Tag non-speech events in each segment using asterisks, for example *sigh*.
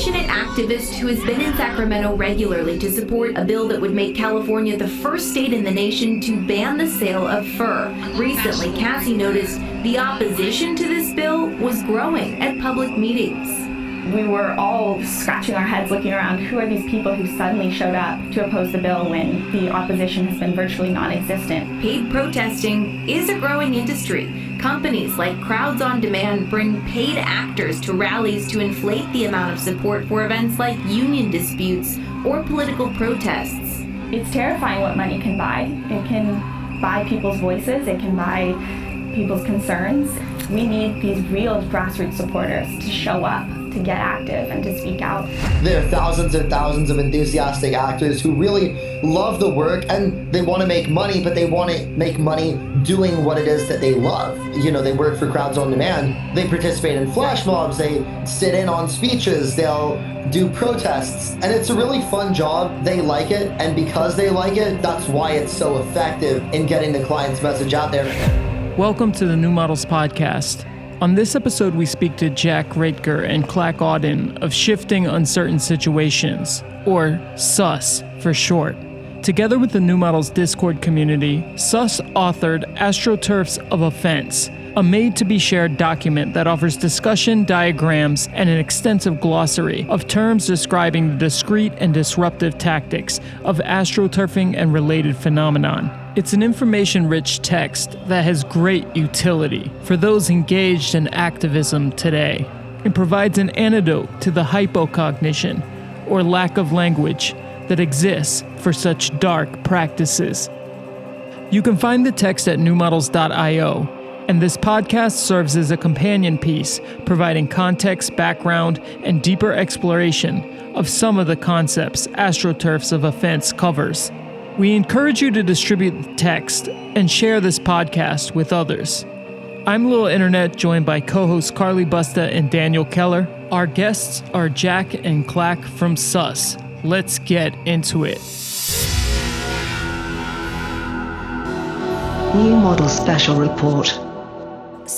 passionate activist who has been in Sacramento regularly to support a bill that would make California the first state in the nation to ban the sale of fur. Recently, Cassie noticed the opposition to this bill was growing at public meetings we were all scratching our heads looking around who are these people who suddenly showed up to oppose the bill when the opposition has been virtually non existent? Paid protesting is a growing industry. Companies like Crowds on Demand bring paid actors to rallies to inflate the amount of support for events like union disputes or political protests. It's terrifying what money can buy. It can buy people's voices, it can buy people's concerns. We need these real grassroots supporters to show up to get active and to speak out. There are thousands and thousands of enthusiastic actors who really love the work and they want to make money, but they want to make money doing what it is that they love. You know, they work for Crowds on Demand, they participate in flash mobs, they sit in on speeches, they'll do protests, and it's a really fun job. They like it, and because they like it, that's why it's so effective in getting the client's message out there. Welcome to the New Models Podcast. On this episode, we speak to Jack Ritger and Clack Auden of Shifting Uncertain Situations, or SUS for short. Together with the New Models Discord community, SUS authored AstroTurfs of Offense, a made to be shared document that offers discussion, diagrams, and an extensive glossary of terms describing the discrete and disruptive tactics of astroturfing and related phenomenon. It's an information rich text that has great utility for those engaged in activism today. It provides an antidote to the hypocognition, or lack of language, that exists for such dark practices. You can find the text at newmodels.io, and this podcast serves as a companion piece, providing context, background, and deeper exploration of some of the concepts AstroTurfs of Offense covers. We encourage you to distribute the text and share this podcast with others. I'm Little Internet, joined by co hosts Carly Busta and Daniel Keller. Our guests are Jack and Clack from SUS. Let's get into it. New Model Special Report.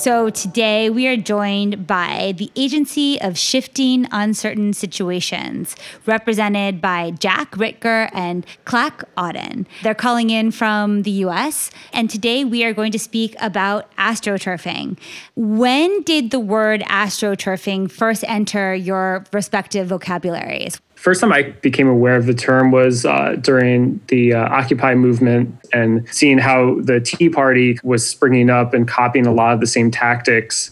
So today we are joined by the Agency of Shifting Uncertain Situations, represented by Jack Ritger and Clack Auden. They're calling in from the US, and today we are going to speak about astroturfing. When did the word astroturfing first enter your respective vocabularies? First time I became aware of the term was uh, during the uh, Occupy movement and seeing how the Tea Party was springing up and copying a lot of the same tactics.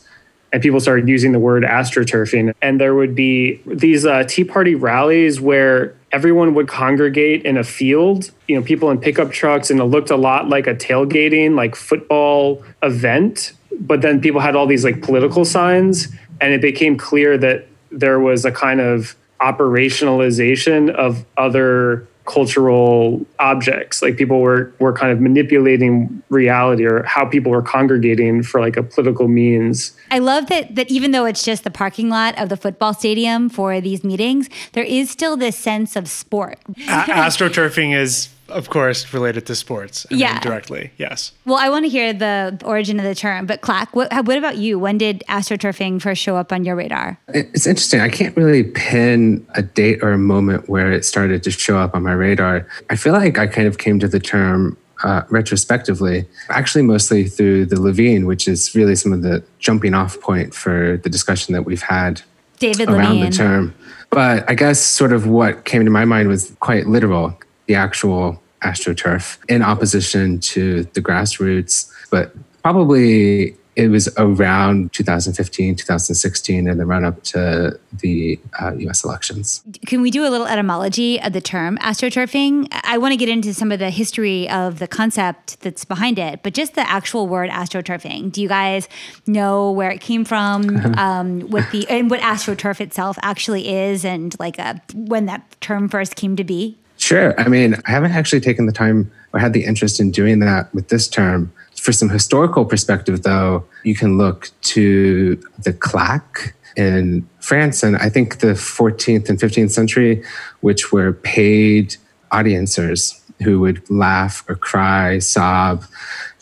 And people started using the word astroturfing. And there would be these uh, Tea Party rallies where everyone would congregate in a field, you know, people in pickup trucks, and it looked a lot like a tailgating, like football event. But then people had all these like political signs, and it became clear that there was a kind of operationalization of other cultural objects. Like people were were kind of manipulating reality or how people were congregating for like a political means. I love that that even though it's just the parking lot of the football stadium for these meetings there is still this sense of sport. A- *laughs* astroturfing is of course, related to sports. yeah. Directly, yes. Well, I want to hear the origin of the term, but Clack, what, what about you? When did astroturfing first show up on your radar? It's interesting. I can't really pin a date or a moment where it started to show up on my radar. I feel like I kind of came to the term uh, retrospectively, actually mostly through the Levine, which is really some of the jumping off point for the discussion that we've had David around Levine. the term. But I guess sort of what came to my mind was quite literal the actual astroturf in opposition to the grassroots. But probably it was around 2015, 2016, in the run up to the uh, US elections. Can we do a little etymology of the term astroturfing? I want to get into some of the history of the concept that's behind it, but just the actual word astroturfing. Do you guys know where it came from, *laughs* um, what the and what astroturf itself actually is, and like a, uh, when that term first came to be? Sure. I mean, I haven't actually taken the time or had the interest in doing that with this term. For some historical perspective, though, you can look to the claque in France and I think the 14th and 15th century, which were paid audiencers who would laugh or cry, sob,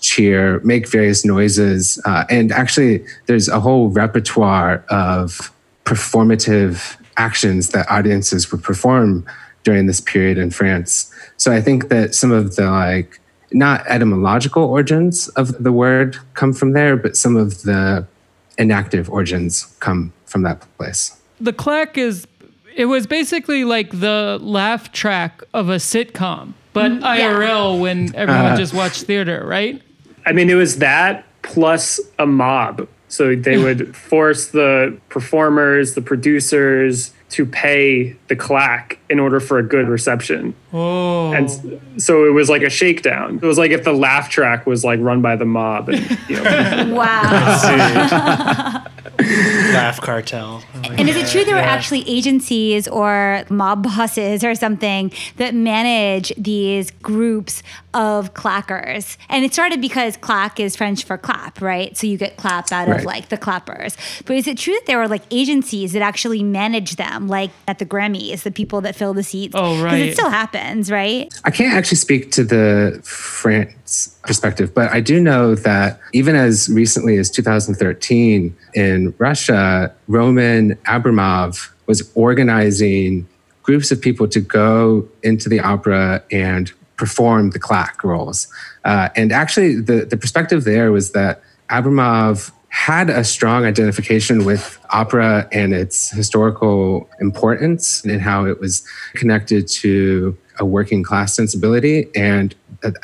cheer, make various noises. Uh, and actually, there's a whole repertoire of performative actions that audiences would perform during this period in France. So I think that some of the like not etymological origins of the word come from there, but some of the inactive origins come from that place. The clack is it was basically like the laugh track of a sitcom, but mm, IRL when everyone uh, just watched theater, right? I mean, it was that plus a mob. So they would force the performers, the producers, to pay the clack in order for a good reception. Oh. And so it was like a shakedown. It was like if the laugh track was like run by the mob. And, you know, *laughs* wow. *laughs* laugh cartel. Oh and is it true there yeah. were actually agencies or mob bosses or something that manage these groups of clackers? And it started because clack is French for clap, right? So you get clap out right. of like the clappers. But is it true that there were like agencies that actually manage them, like at the Grammys, the people that fill the seats? Oh, right. Because it still happens, right? I can't actually speak to the France perspective, but I do know that even as recently as 2013 in Russia, Roman Abramov was organizing groups of people to go into the opera and perform the clack roles. Uh, and actually, the, the perspective there was that Abramov had a strong identification with opera and its historical importance and how it was connected to a working class sensibility. And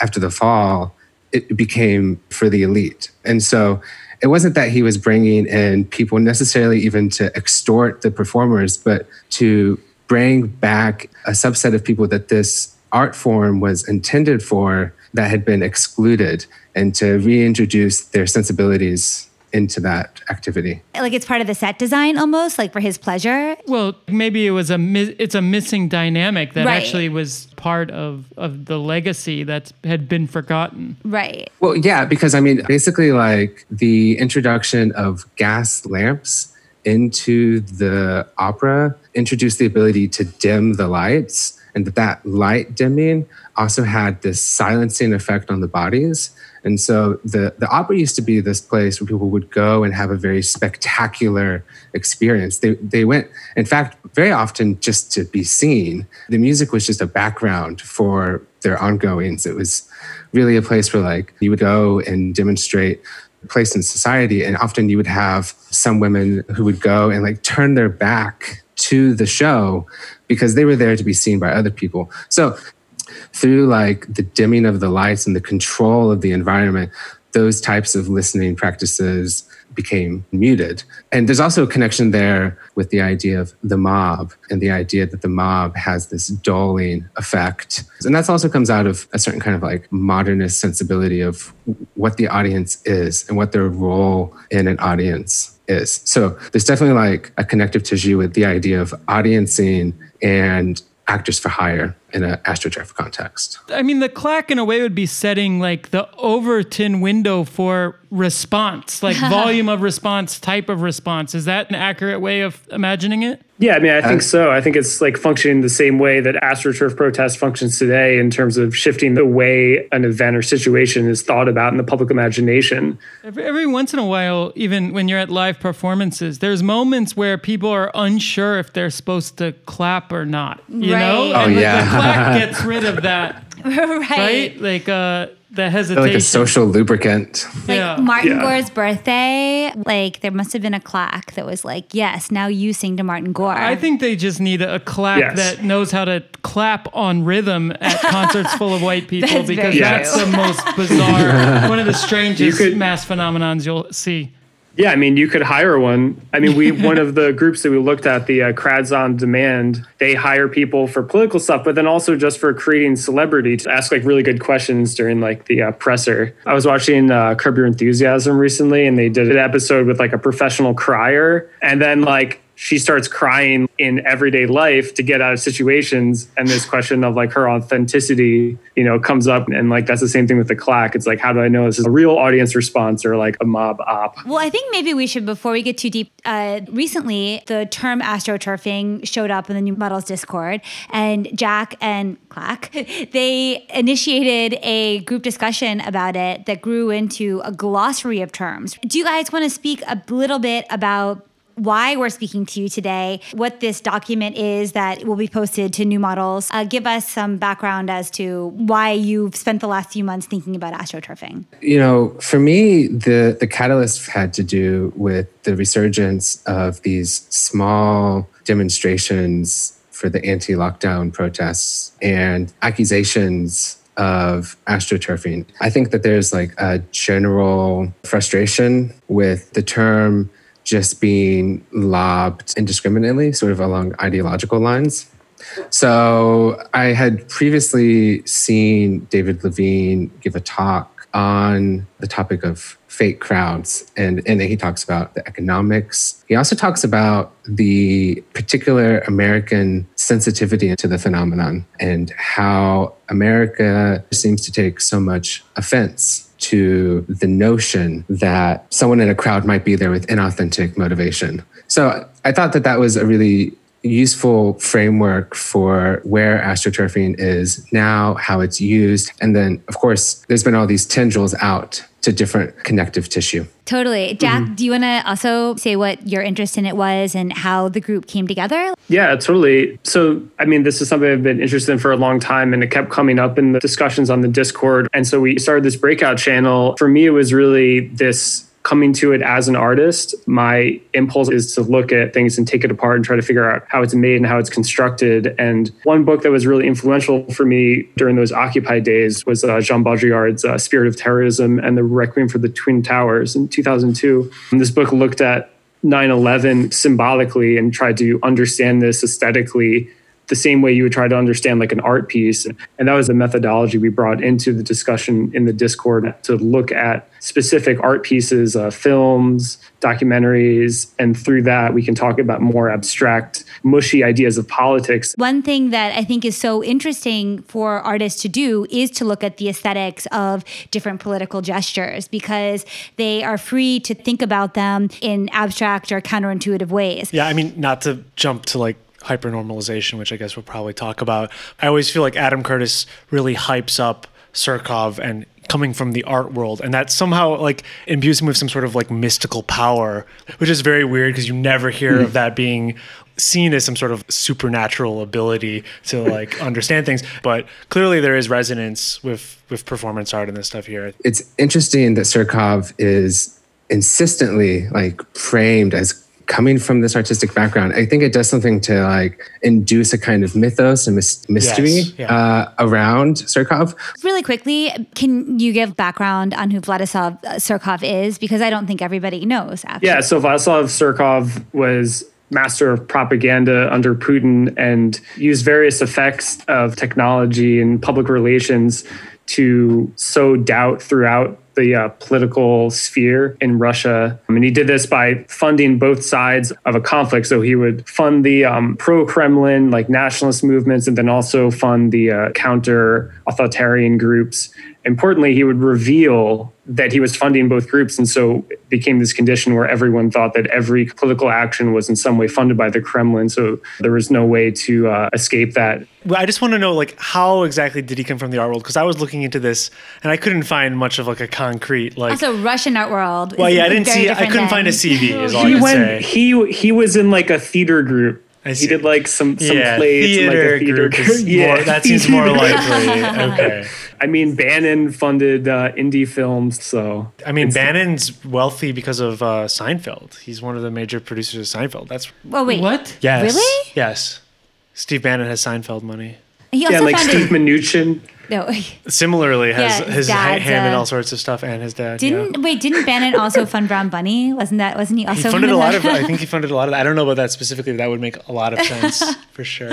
after the fall, it became for the elite. And so it wasn't that he was bringing in people necessarily even to extort the performers, but to bring back a subset of people that this art form was intended for that had been excluded and to reintroduce their sensibilities into that activity. Like it's part of the set design almost, like for his pleasure. Well, maybe it was a mi- it's a missing dynamic that right. actually was part of of the legacy that had been forgotten. Right. Well, yeah, because I mean, basically, like the introduction of gas lamps into the opera introduced the ability to dim the lights and that that light dimming also had this silencing effect on the bodies and so the, the opera used to be this place where people would go and have a very spectacular experience. They, they went, in fact, very often just to be seen. The music was just a background for their ongoings. It was really a place where like you would go and demonstrate a place in society. And often you would have some women who would go and like turn their back to the show because they were there to be seen by other people. So through like the dimming of the lights and the control of the environment, those types of listening practices became muted. And there's also a connection there with the idea of the mob and the idea that the mob has this dulling effect. And that also comes out of a certain kind of like modernist sensibility of what the audience is and what their role in an audience is. So there's definitely like a connective tissue with the idea of audiencing and actors for hire in an astroturf context. I mean, the clack in a way would be setting like the Overton window for response, like *laughs* volume of response, type of response. Is that an accurate way of imagining it? Yeah, I mean, I think uh, so. I think it's like functioning the same way that AstroTurf protest functions today in terms of shifting the way an event or situation is thought about in the public imagination. Every, every once in a while, even when you're at live performances, there's moments where people are unsure if they're supposed to clap or not. You right. know? Oh, and yeah. The *laughs* clap *laughs* gets rid of that. *laughs* right. right. Like, uh, the hesitation. Like a social lubricant. Like yeah. Martin yeah. Gore's birthday, like there must have been a clack that was like, yes, now you sing to Martin Gore. I think they just need a, clack yes. that knows how to clap on rhythm at *laughs* concerts full of white people that's because that's the most bizarre, one of the strangest could, mass phenomenons you'll see. Yeah, I mean, you could hire one. I mean, we one of the groups that we looked at, the uh, Crowds on Demand, they hire people for political stuff, but then also just for creating celebrity to ask like really good questions during like the uh, presser. I was watching uh, Curb Your Enthusiasm recently, and they did an episode with like a professional crier, and then like she starts crying in everyday life to get out of situations. And this question of like her authenticity you know comes up. And like that's the same thing with the clack. It's like how do i know this is a real audience response or like a mob op? Well i think maybe we should before we get too deep uh, recently the term astroturfing showed up in the new models discord. And jack and clack *laughs* they initiated a group discussion about it that grew into a glossary of terms. Do you guys want to speak a little bit about why we're speaking to you today, what this document is that will be posted to New Models. Uh, give us some background as to why you've spent the last few months thinking about astroturfing. You know, for me, the, the catalyst had to do with the resurgence of these small demonstrations for the anti lockdown protests and accusations of astroturfing. I think that there's like a general frustration with the term just being lobbed indiscriminately, sort of along ideological lines. So I had previously seen David Levine give a talk on the topic of fake crowds. And, and he talks about the economics. He also talks about the particular American sensitivity to the phenomenon and how America seems to take so much offense to the notion that someone in a crowd might be there with inauthentic motivation. So I thought that that was a really useful framework for where astroturfing is now, how it's used. And then, of course, there's been all these tendrils out to different connective tissue. Totally. Jack, mm-hmm. do you want to also say what your interest in it was and how the group came together? Yeah, totally. So, I mean, this is something I've been interested in for a long time and it kept coming up in the discussions on the Discord. And so we started this breakout channel. For me, it was really this coming to it as an artist, my impulse is to look at things and take it apart and try to figure out how it's made and how it's constructed. And one book that was really influential for me during those Occupy days was uh, Jean Baudrillard's uh, Spirit of Terrorism and the Requiem for the Twin Towers in 2002. And this book looked at 9 11 symbolically and tried to understand this aesthetically the same way you would try to understand like an art piece. And that was the methodology we brought into the discussion in the Discord to look at specific art pieces, uh, films, documentaries, and through that we can talk about more abstract, mushy ideas of politics. One thing that I think is so interesting for artists to do is to look at the aesthetics of different political gestures because they are free to think about them in abstract or counterintuitive ways. Yeah, I mean, not to jump to like hypernormalization, which I guess we'll probably talk about. I always feel like Adam Curtis really hypes up Surkov and coming from the art world and that somehow like imbues him with some sort of like mystical power which is very weird because you never hear of that being seen as some sort of supernatural ability to like *laughs* understand things but clearly there is resonance with with performance art and this stuff here it's interesting that surkov is insistently like framed as coming from this artistic background, I think it does something to like induce a kind of mythos and mystery yes, yeah. uh, around Surkov. Really quickly, can you give background on who Vladislav Surkov is? Because I don't think everybody knows. Actually. Yeah, so Vladislav Surkov was master of propaganda under Putin and used various effects of technology and public relations to sow doubt throughout the uh, political sphere in Russia. I mean, he did this by funding both sides of a conflict. So he would fund the um, pro Kremlin, like nationalist movements, and then also fund the uh, counter authoritarian groups. Importantly, he would reveal that he was funding both groups. And so it became this condition where everyone thought that every political action was in some way funded by the Kremlin. So there was no way to uh, escape that. I just want to know, like, how exactly did he come from the art world? Because I was looking into this and I couldn't find much of like a concrete, like. Also, Russian art world. Well, yeah, I didn't see, I couldn't than... find a CV, is *laughs* all he went, say. He, he was in like a theater group he did like some some yeah, plays, theater like a theater group. group. yeah, *laughs* more, that seems more *laughs* likely. Okay. I mean, Bannon funded uh, indie films, so I mean, Bannon's wealthy because of uh, Seinfeld. He's one of the major producers of Seinfeld. That's oh wait, what? Yes, really? Yes, Steve Bannon has Seinfeld money. He yeah, like Steve Mnuchin. No. *laughs* Similarly, has yeah, his hand in all sorts of stuff, and his dad. Didn't yeah. wait? Didn't Bannon also *laughs* fund Brown Bunny? Wasn't that? Wasn't he also? He funded a lot of. I think he *laughs* funded a lot of. I don't know about that specifically. But that would make a lot of sense for sure.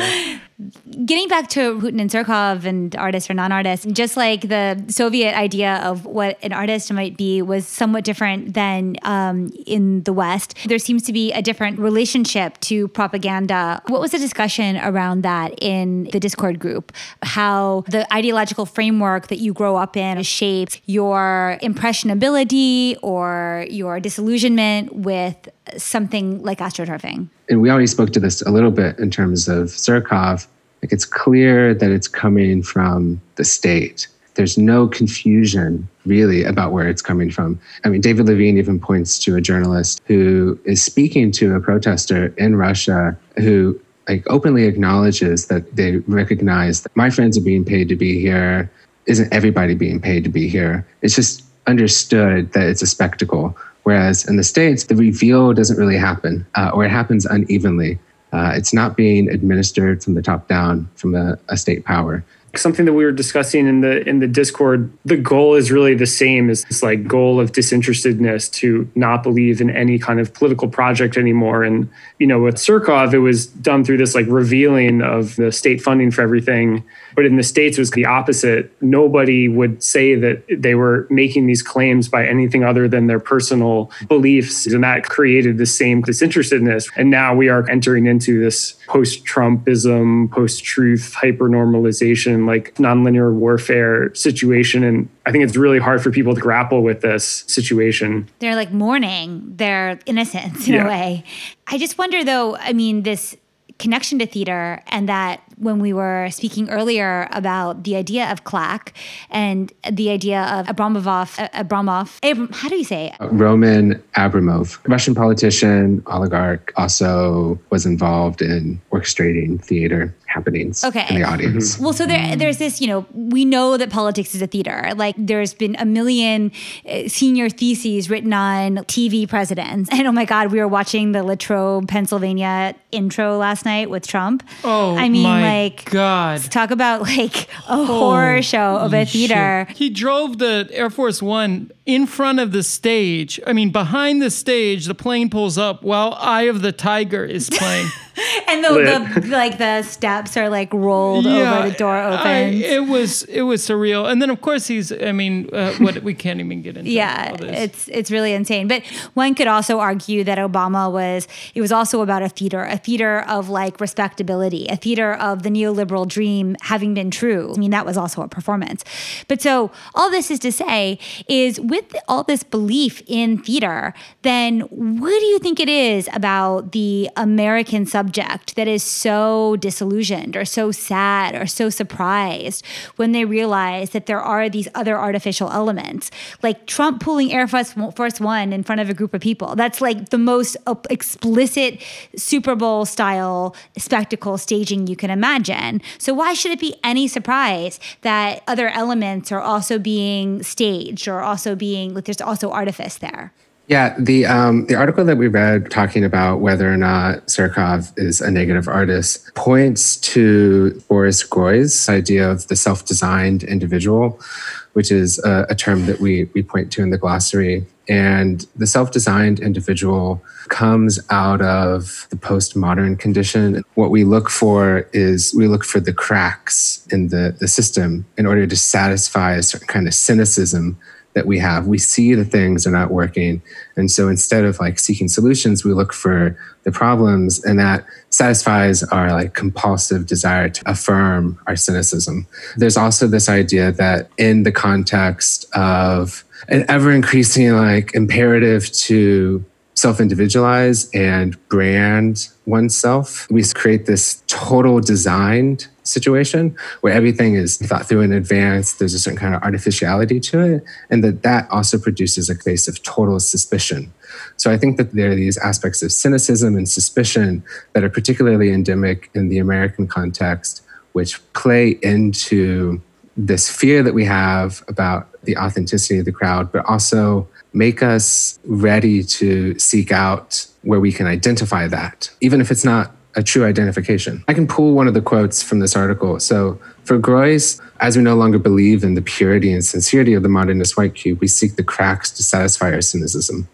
Getting back to Putin and Surkov and artists or non-artists, just like the Soviet idea of what an artist might be was somewhat different than um, in the West. There seems to be a different relationship to propaganda. What was the discussion around that in the Discord group? How the ideological framework that you grow up in shapes your impressionability or your disillusionment with something like astroturfing? And we already spoke to this a little bit in terms of Surkov. Like it's clear that it's coming from the state. There's no confusion really about where it's coming from. I mean, David Levine even points to a journalist who is speaking to a protester in Russia who like openly acknowledges that they recognize that my friends are being paid to be here. Isn't everybody being paid to be here? It's just understood that it's a spectacle. Whereas in the States, the reveal doesn't really happen, uh, or it happens unevenly. Uh, it's not being administered from the top down from a, a state power something that we were discussing in the in the discord the goal is really the same. As this like goal of disinterestedness to not believe in any kind of political project anymore. And you know with surkov it was done through this like revealing of the state funding for everything but in the states it was the opposite nobody would say that they were making these claims by anything other than their personal beliefs and that created the same disinterestedness and now we are entering into this post-trumpism post-truth hyper-normalization like nonlinear warfare situation. And I think it's really hard for people to grapple with this situation. They're like mourning their innocence in yeah. a way. I just wonder though, I mean, this connection to theater and that when we were speaking earlier about the idea of clack and the idea of Abramov, Abramov, Abram, how do you say it? Uh, Roman Abramov, Russian politician, oligarch, also was involved in orchestrating theater happenings okay. in the audience. Well, so there, there's this, you know, we know that politics is a theater. Like there's been a million uh, senior theses written on TV presidents. *laughs* And oh my God, we were watching the Latrobe, Pennsylvania intro last night with Trump. Oh, I mean, like, God. Talk about *laughs* like a horror show of a theater. Shit. He drove the Air Force One in front of the stage. I mean, behind the stage, the plane pulls up while Eye of the Tiger is playing. *laughs* *laughs* and the, the, like the steps are like rolled yeah, over the door opens. I, it was it was surreal. And then of course he's I mean uh, what we can't even get into. yeah, it's it's really insane. But one could also argue that Obama was it was also about a theater, a theater of like respectability, a theater of the neoliberal dream having been true. I mean that was also a performance. But so all this is to say is with all this belief in theater, then what do you think it is about the American subject subject that is so disillusioned or so sad or so surprised when they realize that there are these other artificial elements, like Trump pulling Air Force, Force One in front of a group of people. That's like the most explicit Super Bowl style spectacle staging you can imagine. So, why should it be any surprise that other elements are also being staged or also being, like, there's also artifice there? Yeah, the um, the article that we read talking about whether or not Surkov is a negative artist points to Boris Groys' idea of the self-designed individual, which is a, a term that we we point to in the glossary. And the self-designed individual comes out of the postmodern condition. What we look for is we look for the cracks in the, the system in order to satisfy a certain kind of cynicism that we have. We see the things are not working. And so instead of like seeking solutions, we look for the problems and that satisfies our like compulsive desire to affirm our cynicism. There's also this idea that in the context of an ever increasing like imperative to self individualize and brand oneself, we create this total designed situation where everything is thought through in advance. There's a certain kind of artificiality to it, and that that also produces a case of total suspicion. So I think that there are these aspects of cynicism and suspicion that are particularly endemic in the American context, which play into this fear that we have about the authenticity of the crowd, but also make us ready to seek out where we can identify that, even if it's not a true identification. I can pull one of the quotes from this article. So, for Groys, as we no longer believe in the purity and sincerity of the modernist white cube, we seek the cracks to satisfy our cynicism.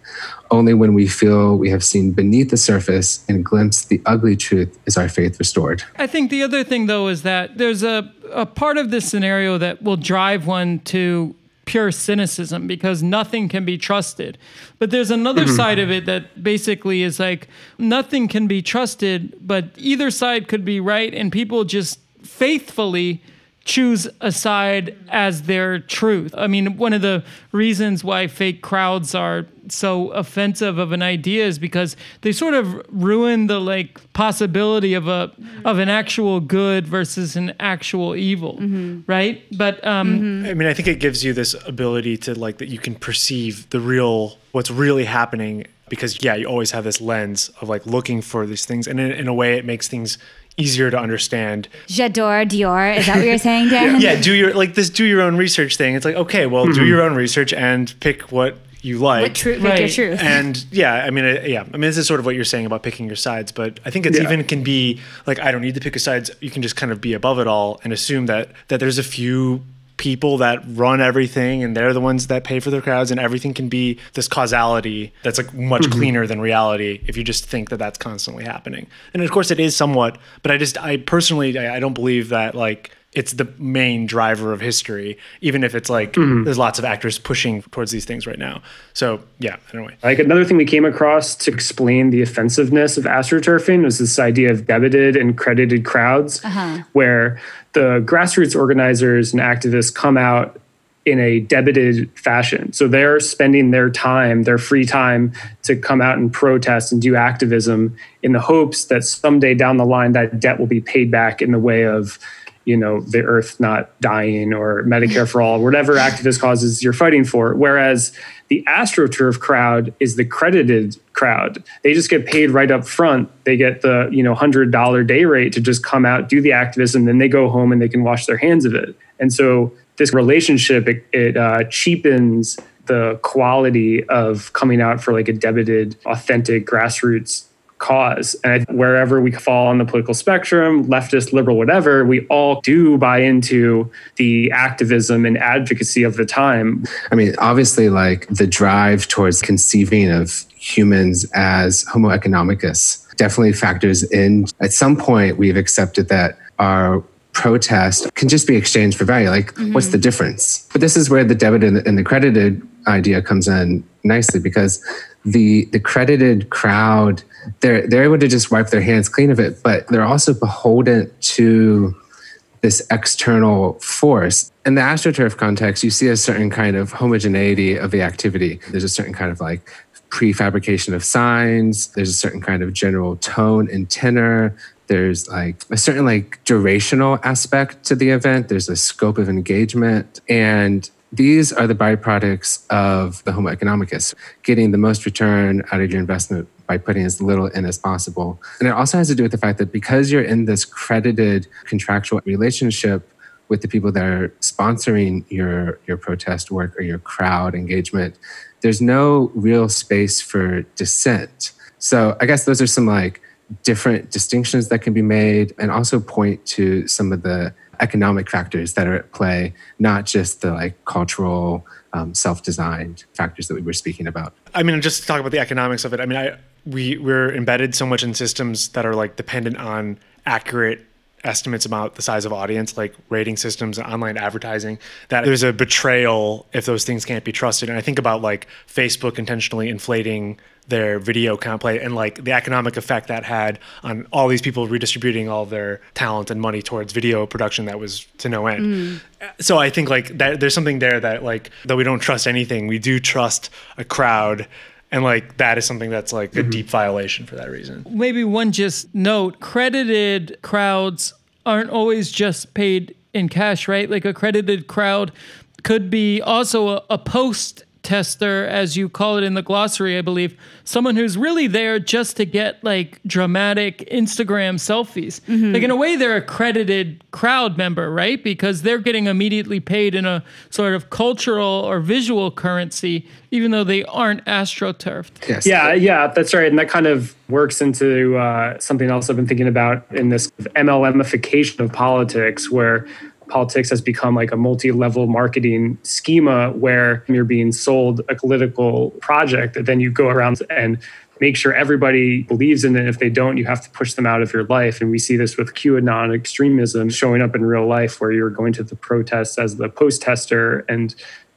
Only when we feel we have seen beneath the surface and glimpsed the ugly truth is our faith restored. I think the other thing, though, is that there's a, a part of this scenario that will drive one to pure cynicism because nothing can be trusted. But there's another mm-hmm. side of it that basically is like nothing can be trusted, but either side could be right, and people just faithfully choose a side as their truth. I mean, one of the reasons why fake crowds are so offensive of an idea is because they sort of ruin the like possibility of a of an actual good versus an actual evil, right? But um, I mean, I think it gives you this ability to like that you can perceive the real, what's really happening because yeah, you always have this lens of like looking for these things, and in, in a way, it makes things easier to understand. J'adore Dior. Is that what you're saying, *laughs* Dan? Yeah, do your like this, do your own research thing. It's like okay, well, do your own research and pick what you like. What truth? Make your Right. truth. and yeah, I mean, uh, yeah, I mean, this is sort of what you're saying about picking your sides, but I think it's Yeah. even can be like I don't need to pick a sides. You can just kind of be above it all and assume that that there's a few people that run everything and they're the ones that pay for their crowds and everything can be this causality that's like much mm-hmm. cleaner than reality if you just think that that's constantly happening. And of course it is somewhat but i just i personally i, I don't believe that like it's the main driver of history even if it's like mm-hmm. there's lots of actors pushing towards these things right now. So yeah anyway Like another thing we came across to explain the offensiveness of astroturfing was this idea of debited and credited crowds, uh-huh. where the grassroots organizers and activists come out in a debited fashion. So they're spending their time, their free time, to come out and protest and do activism in the hopes that someday down the line that debt will be paid back in the way of you know the earth not dying or medicare for all whatever activist causes you're fighting for. Whereas the astroturf crowd is the credited crowd. They just get paid right up front. They get the you know $100 day rate to just come out do the activism then they go home and they can wash their hands of it. And so this relationship it, it uh, cheapens the quality of coming out for like a debited authentic grassroots cause. And wherever we fall on the political spectrum, leftist, liberal, whatever, we all do buy into the activism and advocacy of the time. I mean, obviously, like the drive towards conceiving of humans as Homo economicus definitely factors in. At some point, we've accepted that our protest can just be exchanged for value. Like, mm-hmm. what's the difference? But this is where the debit and the, and the credited idea comes in nicely because the the credited crowd they're they're able to just wipe their hands clean of it, but they're also beholden to this external force. In the astroturf context, you see a certain kind of homogeneity of the activity. There's a certain kind of like prefabrication of signs. There's a certain kind of general tone and tenor. There's like a certain like durational aspect to the event. There's a scope of engagement. And these are the byproducts of the Homo economicus, getting the most return out of your investment by putting as little in as possible. And it also has to do with the fact that because you're in this credited contractual relationship with the people that are sponsoring your your protest work or your crowd engagement, there's no real space for dissent. So I guess those are some like different distinctions that can be made and also point to some of the economic factors that are at play, not just the like cultural um, self-designed factors that we were speaking about. I mean, just to talk about the economics of it. I mean, I we we're embedded so much in systems that are like dependent on accurate estimates about the size of audience, like rating systems and online advertising, that there's a betrayal if those things can't be trusted. And I think about like Facebook intentionally inflating their video count play and like the economic effect that had on all these people redistributing all their talent and money towards video production that was to no end. Mm. So I think like that there's something there that like though we don't trust anything, we do trust a crowd and like that is something that's like a mm-hmm. deep violation for that reason. maybe one just note credited crowds aren't always just paid in cash, right? Like a credited crowd could be also a, a post tester, as you call it in the glossary, I believe. Someone who's really there just to get like dramatic Instagram selfies. Like in a way, they're a credited crowd member, right? Because they're getting immediately paid in a sort of cultural or visual currency, even though they aren't astroturfed. Yes. Yeah, yeah, that's right. And that kind of works into uh, something else I've been thinking about in this MLMification of politics, where politics has become like a multi-level marketing schema where you're being sold a political project that then you go around and make sure everybody believes in it. If they don't, you have to push them out of your life. And we see this with QAnon extremism showing up in real life where you're going to the protests as the post tester and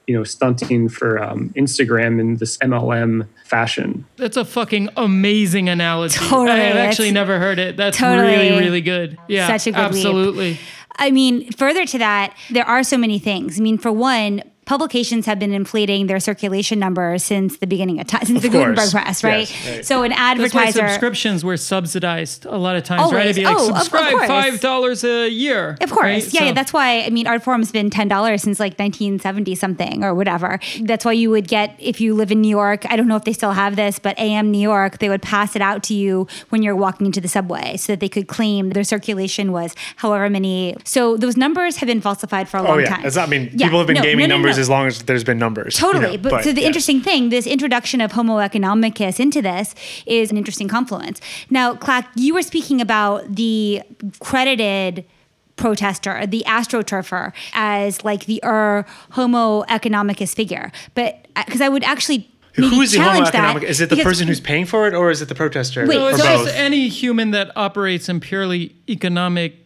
you know stunting for um, Instagram in this MLM fashion. That's a fucking amazing analogy. *laughs* Totally, I've actually that's- never heard it. That's Totally. really, really good. Yeah, Such a good leap. I mean, further to that, there are so many things. I mean, for one, publications have been inflating their circulation numbers since the beginning of time, since Of the Gutenberg press, right? Yes, right. So an That's why advertiser. subscriptions were subsidized a lot of times, right? It'd be like, Oh, of- of subscribe course. five dollars a year. Of course, right? yeah, yeah. That's why I mean, Artforum's been ten dollars since like 1970 something or whatever. That's why you would get if you live in New York. I don't know if they still have this, but AM New York, they would pass it out to you when you're walking into the subway, so that they could claim their circulation was however many. So those numbers have been falsified for a oh, long Oh yeah, time. it's not, I mean Yeah, people have been no, gaming no, no, numbers no. As long as there's been numbers. you Totally. know, but, so the yeah. interesting thing, this introduction of Homo economicus into this is an interesting confluence. Now, Clack, you were speaking about the credited protester, the astroturfer, as like the er Homo economicus figure. But because I would actually maybe Who is the homo challenge economic? Is it the person who's paying for it, or is it the protester? Wait, So or so both? just any human that operates in purely economic.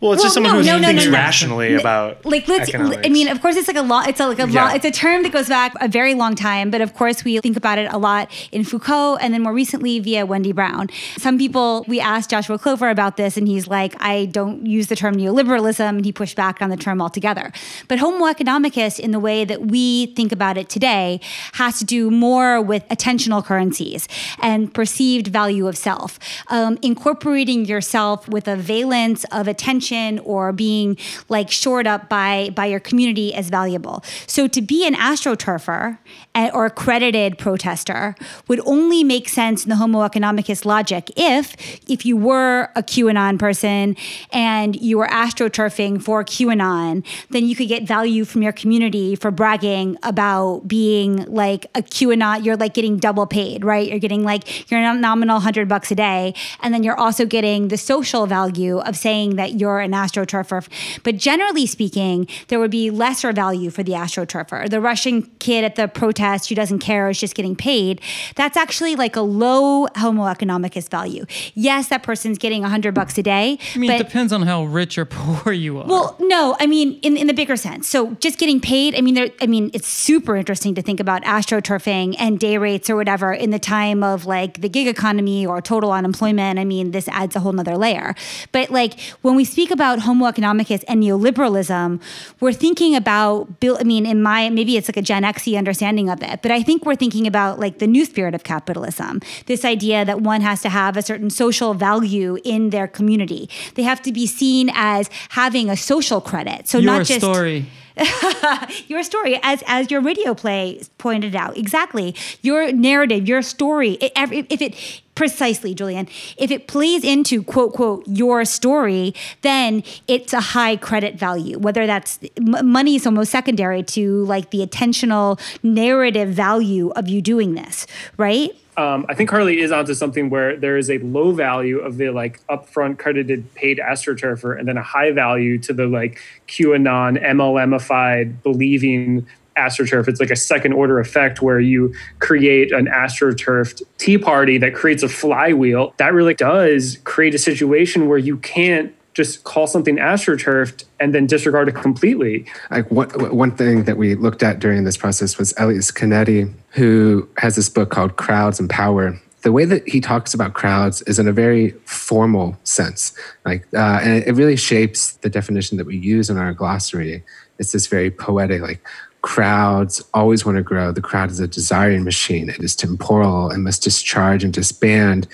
Well, it's just someone no, who no, thinks no, rationally about like let's economics. i mean of course it's like a law it's a, like a law Yeah. it's a term that goes back a very long time but of course we think about it a lot in foucault and then more recently via wendy brown some people we asked joshua clover about this and he's like i don't use the term neoliberalism and he pushed back on the term altogether but homo economicus in the way that we think about it today has to do more with attentional currencies and perceived value of self um, incorporating yourself with a valence of attention or being like shored up by by your community as valuable. So to be an astroturfer eh, or accredited protester would only make sense in the Homo economicus logic if if you were a QAnon person and you were astroturfing for QAnon, then you could get value from your community for bragging about being like a QAnon. You're like getting double paid, right? You're getting like your nominal hundred bucks a day, and then you're also getting the social value of saying that you're an astroturfer. But generally speaking, there would be lesser value for the astroturfer. The Russian kid at the protest who doesn't care is just getting paid. That's actually like a low Homo economicus value. Yes, that person's getting hundred bucks a day. I mean, but it depends on how rich or *laughs* poor you are. well, no, I mean in in the bigger sense. So just getting paid. I mean, there. I mean, it's super interesting to think about astroturfing and day rates or whatever in the time of like the gig economy or total unemployment. I mean, this adds a whole nother layer. But like when we speak about Homo economicus and neoliberalism, we're thinking about. Bill. I mean, in my maybe it's like a Gen Xy understanding of it, but I think we're thinking about like the new spirit of capitalism. This idea that one has to have a certain social value in their community. They have to be seen as having a social credit. So your not just Your story. *laughs* your story as as your radio play pointed out exactly your narrative your story it, if it precisely julian if it plays into quote quote your story then it's a high credit value. Whether that's m- money is almost secondary to like the attentional narrative value of you doing this right? Um, I think Harley is onto something where there is a low value of the like upfront credited paid astroturfer, and then a high value to the like QAnon MLMified believing astroturf. It's like a second order effect where you create an astroturfed tea party that creates a flywheel. That really does create a situation where you can't just call something astroturfed and then disregard it completely. like one, one thing that we looked at during this process was Elias Canetti, who has this book called Crowds and Power. The way that he talks about crowds is in a very formal sense, like, uh, and it really shapes the definition that we use in our glossary. It's this very poetic, like crowds always want to grow. The crowd is a desiring machine. It is temporal and must discharge and disband.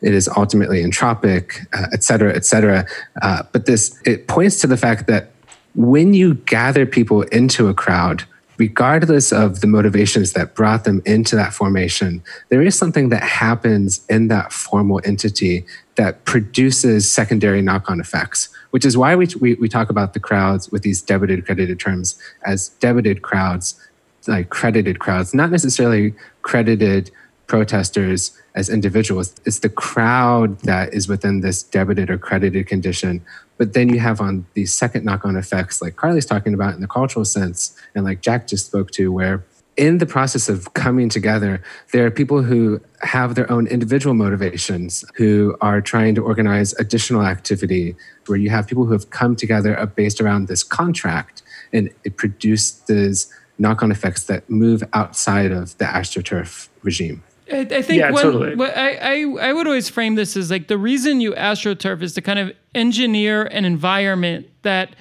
It is ultimately entropic, uh, et cetera, et cetera. Uh, but this it points to the fact that when you gather people into a crowd, regardless of the motivations that brought them into that formation, there is something that happens in that formal entity that produces secondary knock on effects, which is why we, we, we talk about the crowds with these debited credited terms as debited crowds, like credited crowds, not necessarily credited protesters as individuals. It's the crowd that is within this debited or credited condition. But then you have on these second knock on effects, like Carly's talking about in the cultural sense, and like Jack just spoke to, where in the process of coming together, there are people who have their own individual motivations, who are trying to organize additional activity, where you have people who have come together uh, based around this contract, and it produces knock on effects that move outside of the AstroTurf regime. I, I think Yeah, when, totally. what I, I I would always frame this as like the reason you astroturf is to kind of engineer an environment that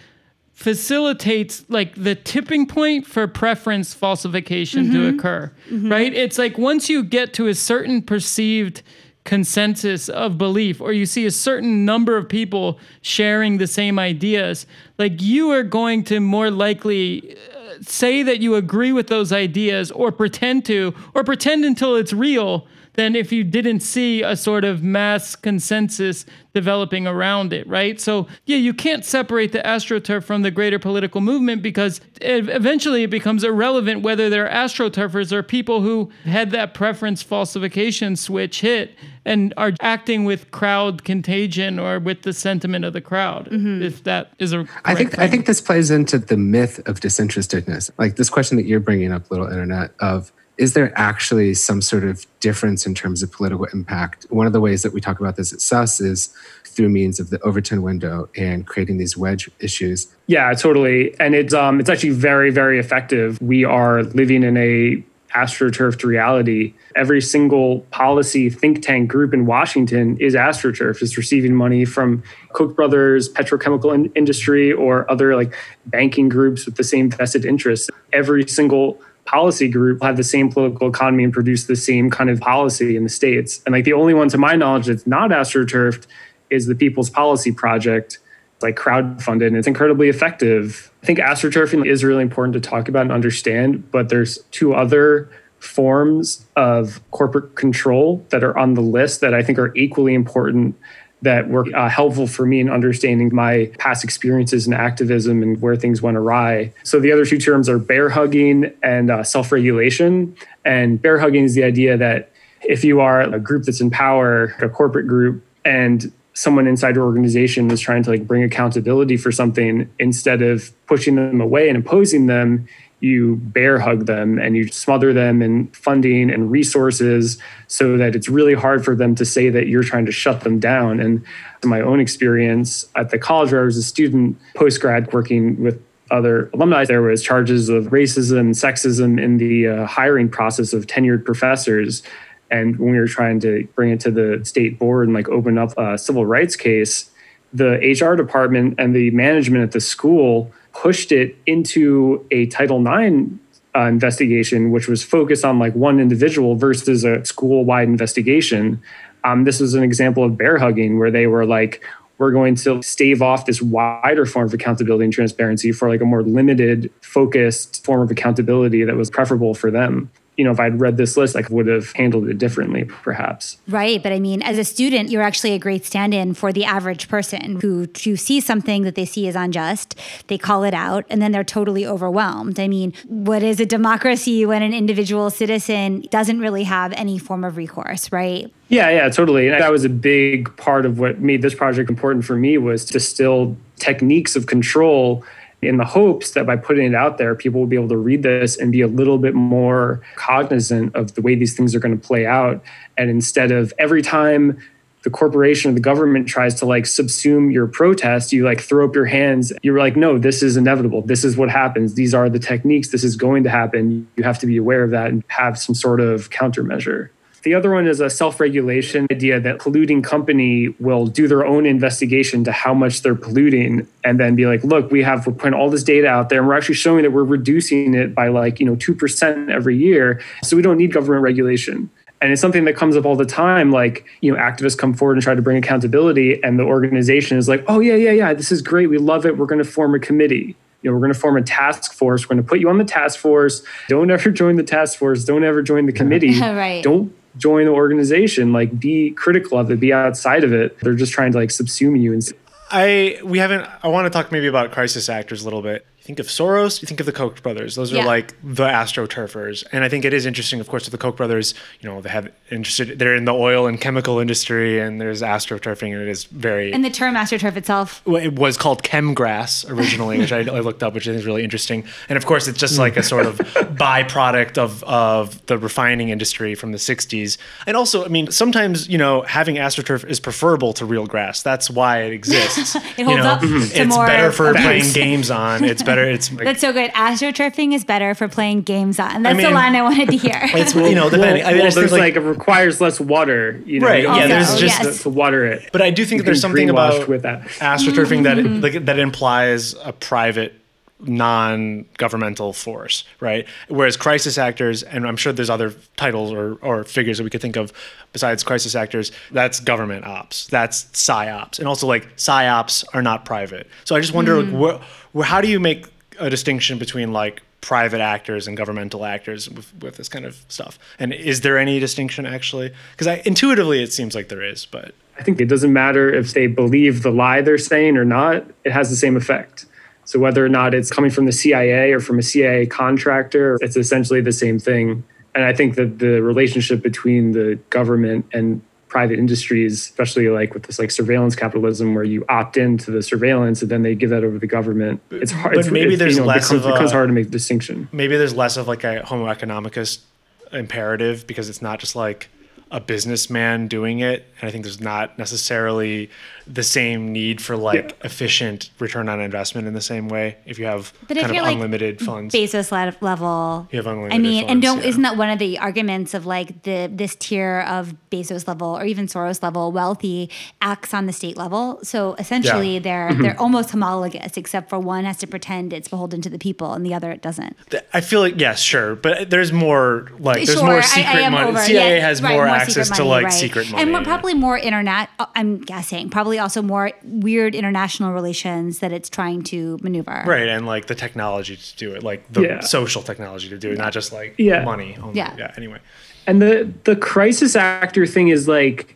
facilitates like the tipping point for preference falsification to mm-hmm. occur. Mm-hmm. Right? It's like once you get to a certain perceived consensus of belief or you see a certain number of people sharing the same ideas, like you are going to more likely say that you agree with those ideas or pretend to or pretend until it's real than if you didn't see a sort of mass consensus developing around it, right? So, yeah, you can't separate the astroturf from the greater political movement because ev- eventually it becomes irrelevant whether they're astroturfers or people who had that preference falsification switch hit and are acting with crowd contagion or with the sentiment of the crowd, mm-hmm. if that is a I think correct I think this plays into the myth of disinterestedness. Like this question that you're bringing up, little internet, of is there actually some sort of difference in terms of political impact? One of the ways that we talk about this at SUS is through means of the Overton window and creating these wedge issues. Yeah, totally. And it's um it's actually very very effective. We are living in a astroturfed reality. Every single policy think tank group in Washington is astroturf, is receiving money from Koch brothers, petrochemical in- industry, or other like banking groups with the same vested interests. Every single policy group have the same political economy and produce the same kind of policy in the states. And like the only one to my knowledge that's not astroturfed is the People's Policy Project It's like crowdfunded and it's incredibly effective. I think astroturfing is really important to talk about and understand, but there's two other forms of corporate control that are on the list that I think are equally important that were uh, helpful for me in understanding my past experiences in activism and where things went awry. So the other two terms are bear hugging and uh, self-regulation. And bear hugging is the idea that if you are a group that's in power, a corporate group, and someone inside your organization is trying to like bring accountability for something instead of pushing them away and imposing them you bear hug them and you smother them in funding and resources so that it's really hard for them to say that you're trying to shut them down. And my own experience at the college where i was a student post grad working with other alumni there was charges of racism sexism in the uh, hiring process of tenured professors. And when we were trying to bring it to the state board and like open up a civil rights case, the HR department and the management at the school pushed it into a Title IX uh, investigation, which was focused on like one individual versus a school wide investigation. Um, this was an example of bear hugging where they were like, we're going to stave off this wider form of accountability and transparency for like a more limited, focused form of accountability that was preferable for them you know, if I'd read this list, I would have handled it differently, perhaps. Right. But I mean, as a student, you're actually a great stand in for the average person who, who sees something that they see is unjust, they call it out, and then they're totally overwhelmed. I mean, what is a democracy when an individual citizen doesn't really have any form of recourse, right? Yeah, yeah, totally. And that was a big part of what made this project important for me was to distill techniques of control in the hopes that by putting it out there, people will be able to read this and be a little bit more cognizant of the way these things are going to play out. And instead of every time the corporation or the government tries to like subsume your protest, you like throw up your hands. You're like, no, this is inevitable. This is what happens. These are the techniques. This is going to happen. You have to be aware of that and have some sort of countermeasure. The other one is a self regulation idea that polluting company will do their own investigation to how much they're polluting and then be like, look, we have, we're putting all this data out there and we're actually showing that we're reducing it by like, you know, 2% every year. So we don't need government regulation. And it's something that comes up all the time. Like, you know, activists come forward and try to bring accountability, and the organization is like, oh, yeah, yeah, yeah, this is great. We love it. We're going to form a committee you know, we're going to form a task force. We're going to put you on the task force. Don't ever *laughs* join the task force. Don't ever join the committee. *laughs* Right. Don't join the organization. Like, be critical of it. Be outside of it. They're just trying to like subsume you. And I we haven't. I want to talk maybe about crisis actors a little bit. You think of Soros, you think of the Koch brothers. Those are Yeah. like the astroturfers, and I think it is interesting. Of course, with the Koch brothers, you know, they have interested. They're in the oil and chemical industry, and there's astroturfing, and it is very. And the term astroturf itself. it was called chemgrass originally, which I, I *laughs* looked up, which I think is really interesting. And of course, it's just like a sort of byproduct of of the refining industry from the '60s. And also, I mean, sometimes you know having astroturf is preferable to real grass. That's why it exists. *laughs* It holds up to it's more better for playing games on. It's better *laughs* better. It's like, That's so good. Astroturfing is better for playing games on. That's the mean- line I wanted to hear. *laughs* it's you know depending. Well, I mean, well, there's like, like, it requires less water, you know. Right, you yeah, there's just- to, to water it. but I do think You there's something about with that. astroturfing that Mm-hmm. like, that implies a private non-governmental force right? Whereas crisis actors and i'm sure there's other titles or, or figures that we could think of besides crisis actors that's government ops that's psyops and also like psyops are not private. So i just wonder Mm. like, wh- wh- how do you make a distinction between like private actors and governmental actors with, with this kind of stuff? And is there any distinction actually? Because i intuitively it seems like there is but I think it doesn't matter if they believe the lie they're saying or not, it has the same effect. So whether or not it's coming from the CIA or from a CIA contractor, it's essentially the same thing. And I think that the relationship between the government and private industries, especially like with this like surveillance capitalism where you opt into the surveillance and then they give that over to the government. It's hard. But it's, maybe it's, there's you know, less becomes, of a- becomes hard to make distinction. maybe there's less of like a homo economicus imperative because it's not just like a businessman doing it and i think there's not necessarily the same need for like efficient return on investment in the same way if you have But if kind of you're like unlimited funds Bezos le- level. You have unlimited I mean, and don't yeah. isn't that one of the arguments of like the this tier of Bezos level or even Soros level wealthy acts on the state level. So essentially, Yeah. they're Mm-hmm. they're almost homologous, except for one has to pretend it's beholden to the people, and the other it doesn't. i feel like yes sure but there's more like there's Sure, more secret I am money over- cia yeah, has right, more, secret access to like right. secret money and more, yeah. probably more internet. uh, I'm guessing probably also more weird international relations that it's trying to maneuver. right and like the technology to do it like the Yeah. social technology to do it not just like Yeah. money only. Yeah. yeah anyway And the the crisis actor thing is like,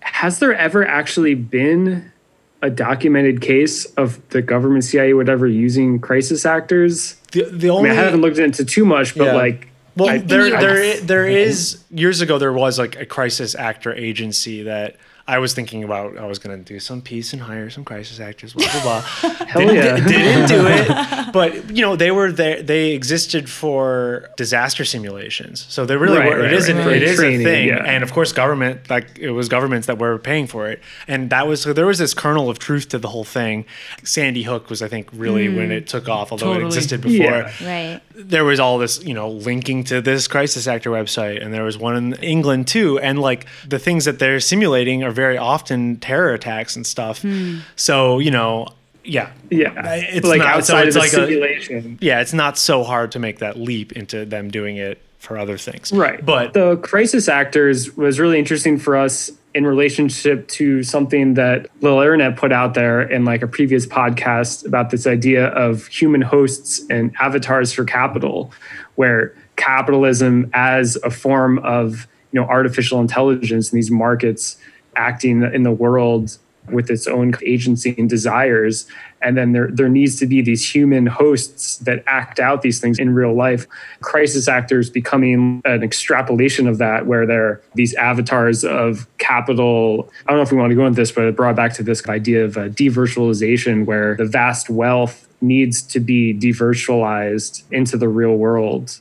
has there ever actually been a documented case of the government CIA whatever using crisis actors? the, the I only mean, I haven't looked into too much, but Yeah. like, Well, In- in there, the there, there is years ago. There was like a crisis actor agency that I was thinking about. I was going to do some piece and hire some crisis actors. Blah blah blah. *laughs* hell didn't, yeah. didn't do it, *laughs* but you know they were there. They existed for disaster simulations, so they really Right, were. right, it is, right. an- For it is a training, thing, yeah. and of course, government like it was governments that were paying for it, and that was so there was this kernel of truth to the whole thing. Sandy Hook was, I think, really hmm. when it took off, although Totally. it existed before Yeah. Right. there was all this, you know, linking to this crisis actor website, and there was one in England too. And like the things that they're simulating are very often terror attacks and stuff. So you know, yeah, yeah, It's like not- so outside it's of the like a- simulation. yeah, it's not so hard to make that leap into them doing it for other things. Right. But the crisis actors was really interesting for us in relationship to something that Lil Internet put out there in like a previous podcast about this idea of human hosts and avatars for capital, where capitalism as a form of you know artificial intelligence in these markets acting in the world with its own agency and desires. And then there there needs to be these human hosts that act out these things in real life. Crisis actors becoming an extrapolation of that where they're these avatars of capital. I don't know if we want to go into this but it brought back to this idea of uh, devirtualization where the vast wealth needs to be devirtualized into the real world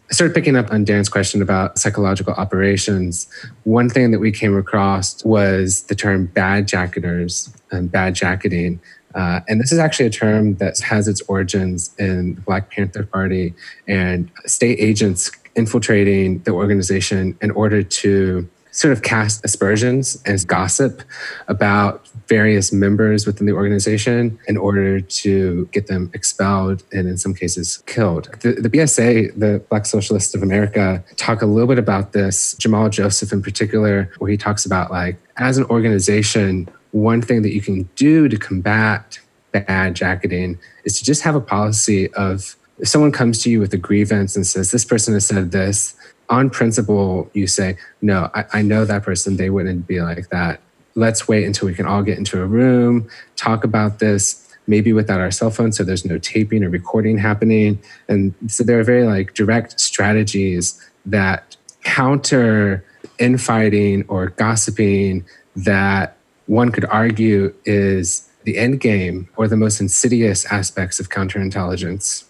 I started picking up on Dan's question about psychological operations. One thing that we came across was the term bad jacketers and bad jacketing. Uh, and this is actually a term that has its origins in the Black Panther Party and state agents infiltrating the organization in order to sort of cast aspersions and gossip about various members within the organization in order to get them expelled and in some cases killed. The, the BSA, the Black Socialists of America, talk a little bit about this. Jamal Joseph in particular, where he talks about like as an organization, one thing that you can do to combat bad jacketing is to just have a policy of if someone comes to you with a grievance and says, This person has said this, on principle, you say, No, I, I know that person, they wouldn't be like that. Let's wait until we can all get into a room, talk about this, maybe without our cell phones, so there's no taping or recording happening. And so there are very like direct strategies that counter infighting or gossiping that one could argue is the end game or the most insidious aspects of counterintelligence.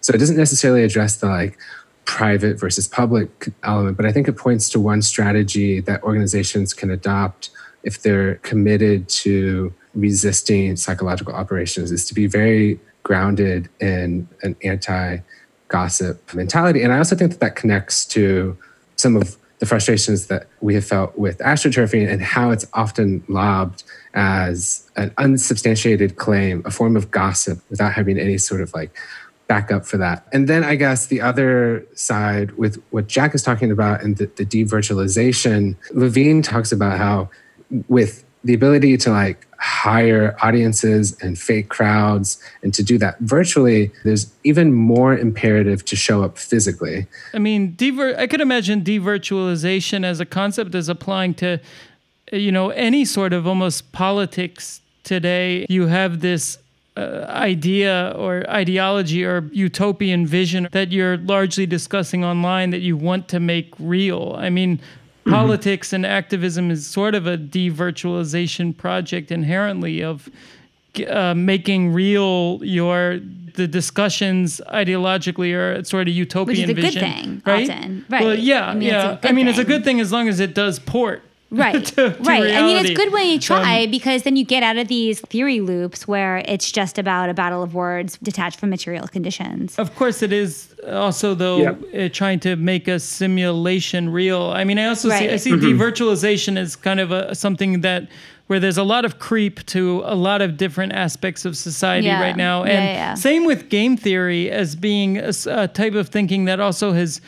So it doesn't necessarily address the like private versus public element, but I think it points to one strategy that organizations can adopt if they're committed to resisting psychological operations is to be very grounded in an anti gossip mentality. And I also think that that connects to some of the frustrations that we have felt with astroturfing and how it's often lobbed as an unsubstantiated claim, a form of gossip without having any sort of like backup for that. And then I guess the other side with what Jack is talking about and the, the devirtualization, Levine talks about how with the ability to like hire audiences and fake crowds and to do that virtually there's even more imperative to show up physically I mean, dever- I could imagine devirtualization as a concept as applying to, you know, any sort of almost politics today. You have this uh, idea or ideology or utopian vision that you're largely discussing online that you want to make real. I mean, politics and activism is sort of a devirtualization project inherently of uh, making real your the discussions ideologically or sort of utopian Which is a good vision, thing, right? often, right. Well, yeah, I mean, it's yeah. a good I mean, it's a good thing as long as it does port. *laughs* Right. to- to right. I mean, it's good when you try Um, because then you get out of these theory loops where it's just about a battle of words detached from material conditions. Of course, it is also though Yep. uh, trying to make a simulation real. I mean, I also see I Right. see devirtualization as kind of a something that where there's a lot of creep to a lot of different aspects of society Yeah. right now, and yeah, yeah. same with game theory as being a type of thinking that also has.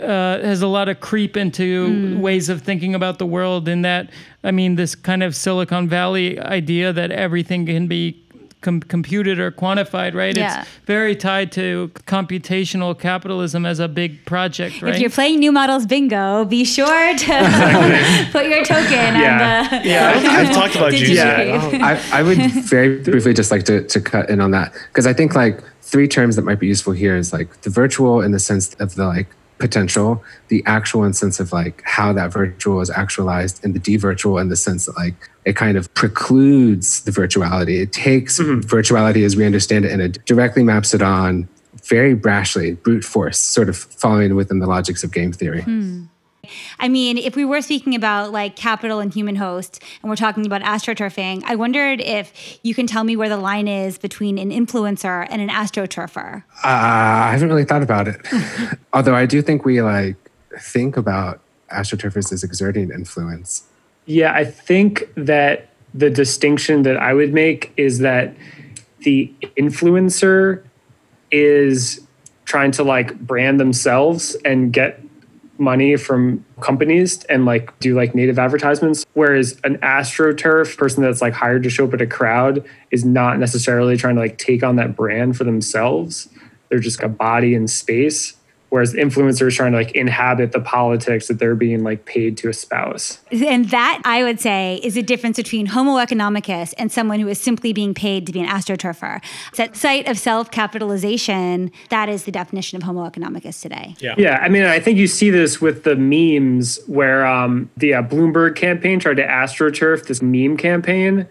Uh, has a lot of creep into Mm. ways of thinking about the world. In that, I mean, this kind of Silicon Valley idea that everything can be com- computed or quantified, right? Yeah. It's very tied to computational capitalism as a big project, right? If you're playing new models bingo, be sure to *laughs* put your token Yeah. on the. Yeah, I don't think I've talked about Did juice you yet. Oh. *laughs* I, I would very briefly just like to, to cut in on that because I think like three terms that might be useful here is like the virtual in the sense of the like potential, the actual in sense of like how that virtual is actualized, and the de-virtual in the sense that like it kind of precludes the virtuality. It takes mm-hmm. virtuality as we understand it and it directly maps it on very brashly, brute force, sort of following within the logics of game theory. Hmm. I mean, if we were speaking about like capital and human host, and we're talking about astroturfing, I wondered if you can tell me where the line is between an influencer and an astroturfer. Uh, I haven't really thought about it. *laughs* Although I do think we like think about astroturfers as exerting influence. Yeah, I think that the distinction that I would make is that the influencer is trying to like brand themselves and get money from companies and like do like native advertisements whereas an astroturf person that's like hired to show up at a crowd is not necessarily trying to like take on that brand for themselves. They're just a body in space whereas influencers trying to like inhabit the politics that they're being like paid to espouse And that, I would say, is a difference between Homo economicus and someone who is simply being paid to be an astroturfer. It's that site of self capitalization, that is the definition of Homo economicus today. Yeah. Yeah, I mean, I think you see this with the memes where um, the uh, Bloomberg campaign tried to astroturf this meme campaign,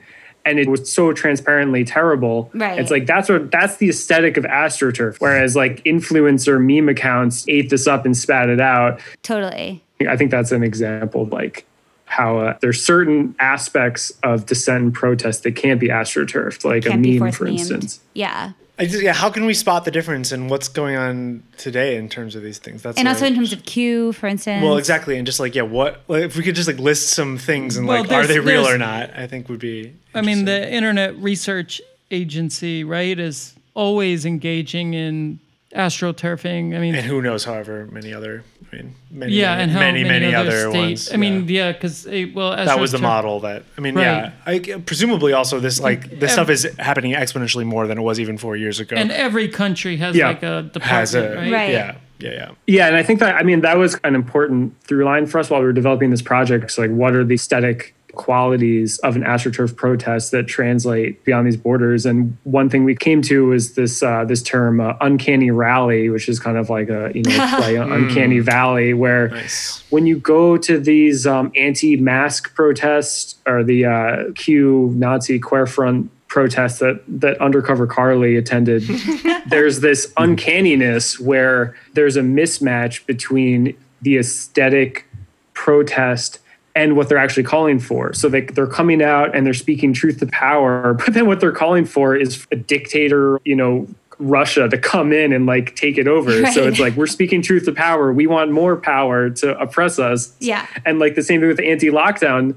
and it was so transparently terrible. Right. It's like that's what that's the aesthetic of astroturf. Whereas like influencer meme accounts ate this up and spat it out. Totally. I think that's an example of like how uh, there's certain aspects of dissent and protest that can't be astroturfed, like Can't a meme, for memed. instance. Yeah. I just, yeah, how can we spot the difference in what's going on today in terms of these things? That's And what also I- in terms of Q, for instance. well, exactly, and just like yeah, what like, if we could just like list some things and Well, like are they real or not? I think would be. I mean, the Internet Research Agency, right, is always engaging in astroturfing. I mean, and who knows, however many other, I mean, many, yeah, other- and how many, many, other, state- ones. I mean, yeah. yeah, because eh, well, that was the model that I mean, Right. yeah. I, presumably, also this like this Ev- stuff is happening exponentially more than it was even four years ago. And every country has Yeah. like a department, has a right? Right. yeah, yeah, yeah. Yeah, and I think that I mean that was an important through line for us while we were developing this project. So like what are the aesthetic qualities of an astroturf protest that translate beyond these borders? And one thing we came to was this uh, this term uh, uncanny rally, which is kind of like a you know *laughs* play on uncanny valley where Nice. when you go to these um, anti-mask protests or the uh, Q Nazi Querfront protests that that undercover Carly attended, *laughs* there's this uncanniness where there's a mismatch between the aesthetic protest and what they're actually calling for. So they, they're coming out and they're speaking truth to power, *laughs* but then what they're calling for is a dictator, you know, Russia to come in and like take it over. Right. So it's like we're speaking truth to power. We want more power to oppress us. Yeah. And like the same thing with anti-lockdown.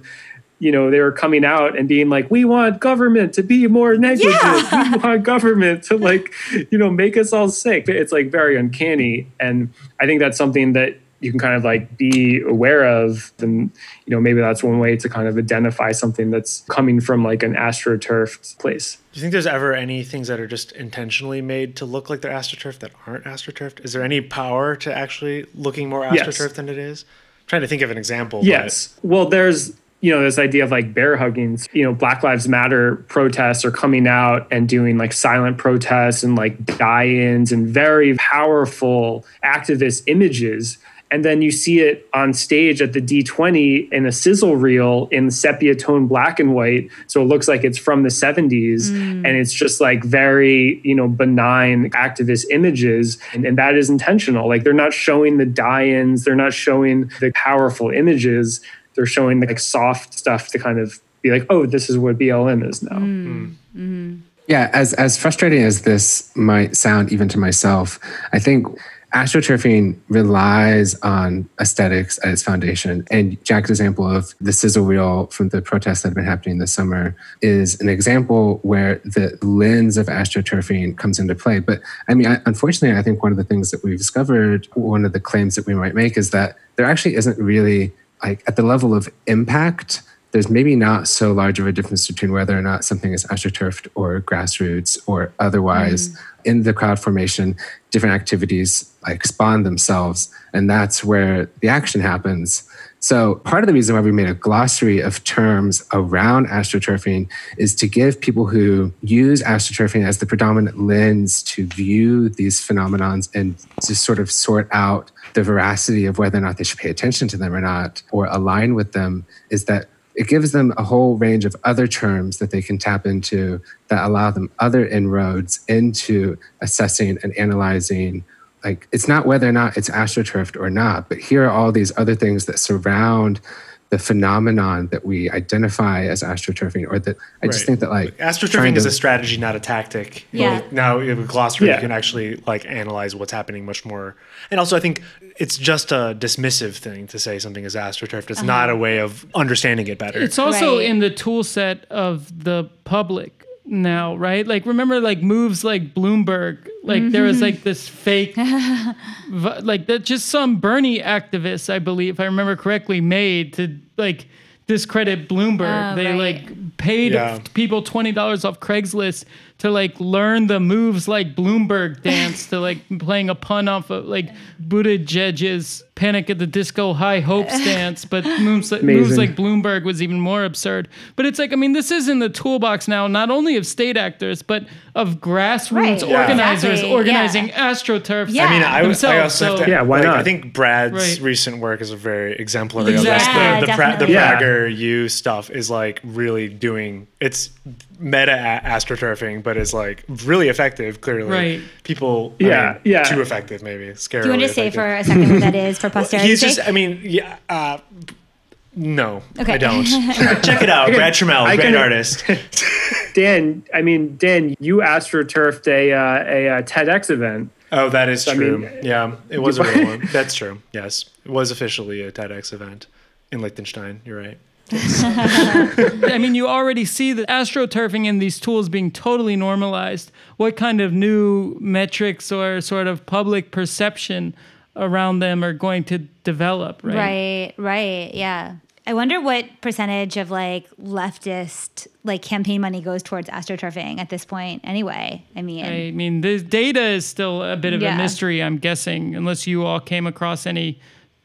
You know, they were coming out and being like, "We want government to be more negligent. Yeah. We want government to like, you know, make us all sick." It's like very uncanny, and I think that's something that you can kind of like be aware of. And you know, maybe that's one way to kind of identify something that's coming from like an astroturfed place. Do you think there's ever any things that are just intentionally made to look like they're astroturf that aren't astroturfed? Is there any power to actually looking more Yes. astroturf than it is? I'm trying to think of an example. but- Yes. Well, there's you know this idea of like bear hugging. You know, Black Lives Matter protests are coming out and doing like silent protests and like die-ins and very powerful activist images. And then you see it on stage at the D20 in a sizzle reel in sepia tone black and white. So it looks like it's from the 70s. Mm. And it's just like very, you know, benign activist images. And, and that is intentional. Like they're not showing the die ins, they're not showing the powerful images. They're showing like soft stuff to kind of be like, oh, this is what BLM is now. Mm. Hmm. Mm-hmm. Yeah, as as frustrating as this might sound even to myself, I think astroturfing relies on aesthetics at its foundation. And Jack's example of the sizzle reel from the protests that have been happening this summer is an example where the lens of astroturfing comes into play. But I mean, I, unfortunately, I think one of the things that we've discovered, one of the claims that we might make is that there actually isn't really like at the level of impact there's maybe not so large of a difference between whether or not something is astroturfed or grassroots or otherwise. Mm. In the crowd formation, different activities like spawn themselves, and that's where the action happens. So, part of the reason why we made a glossary of terms around astroturfing is to give people who use astroturfing as the predominant lens to view these phenomenons and to sort of sort out the veracity of whether or not they should pay attention to them or not, or align with them, is that it gives them a whole range of other terms that they can tap into that allow them other inroads into assessing and analyzing like it's not whether or not it's astroturfed or not but here are all these other things that surround the phenomenon that we identify as astroturfing or that i just think that like astroturfing trying is a strategy, not a tactic. Yeah. But Now with glossary, Yeah. you can actually like analyze what's happening much more. And also, I think it's just a dismissive thing to say something is astroturfed. It's not uh-huh. a way of understanding it better. It's also Right. in the tool set of the public now, right? Like remember like moves like Bloomberg, like there was like this mm-hmm. fake *laughs* like that just some Bernie activists, I believe, if I remember correctly, made to like discredit Bloomberg. Oh, they right. like paid Yeah. people twenty dollars off Craigslist to like learn the moves like Bloomberg dance to like *laughs* playing a pun off of like Buttigieg's Panic at the Disco High Hopes *laughs* dance, but moves like, moves like Bloomberg was even more absurd. But it's like I mean, this is in the toolbox now, not only of state actors but of grassroots Right. Yeah. organizers Exactly, organizing yeah. astroturfs. Yeah. I mean, I, was, I themselves, also have so- to, Yeah, why like, not? I think Brad's Right. recent work is a very exemplary Exactly. of Yeah, this. The, the, pra- the definitely. Yeah. Prager U stuff is like really doing it's meta astroturfing, but it's like really effective. Clearly, Right. People, I Yeah, mean, yeah. too effective maybe. Scary. Do you want to say for a second what that is for posterity's He's just, I mean, yeah. Uh, no, Okay. I don't. *laughs* Check it out, Brad Troemel, I great can- artist. *laughs* Dan, I mean, Dan, you astroturfed a uh, a, uh TEDx event. Oh, that is I true. mean, yeah, it was a real *laughs* one. That's true. Yes, it was officially a TEDx event in Liechtenstein. You're right. I mean, you already see the astroturfing and these tools being totally normalized. What kind of new metrics or sort of public perception around them are going to develop, right? Right, right, yeah. I wonder what percentage of like leftist like campaign money goes towards astroturfing at this point. Anyway, I mean, I mean, the data is still a bit of Yeah. a mystery, I'm guessing, unless you all came across any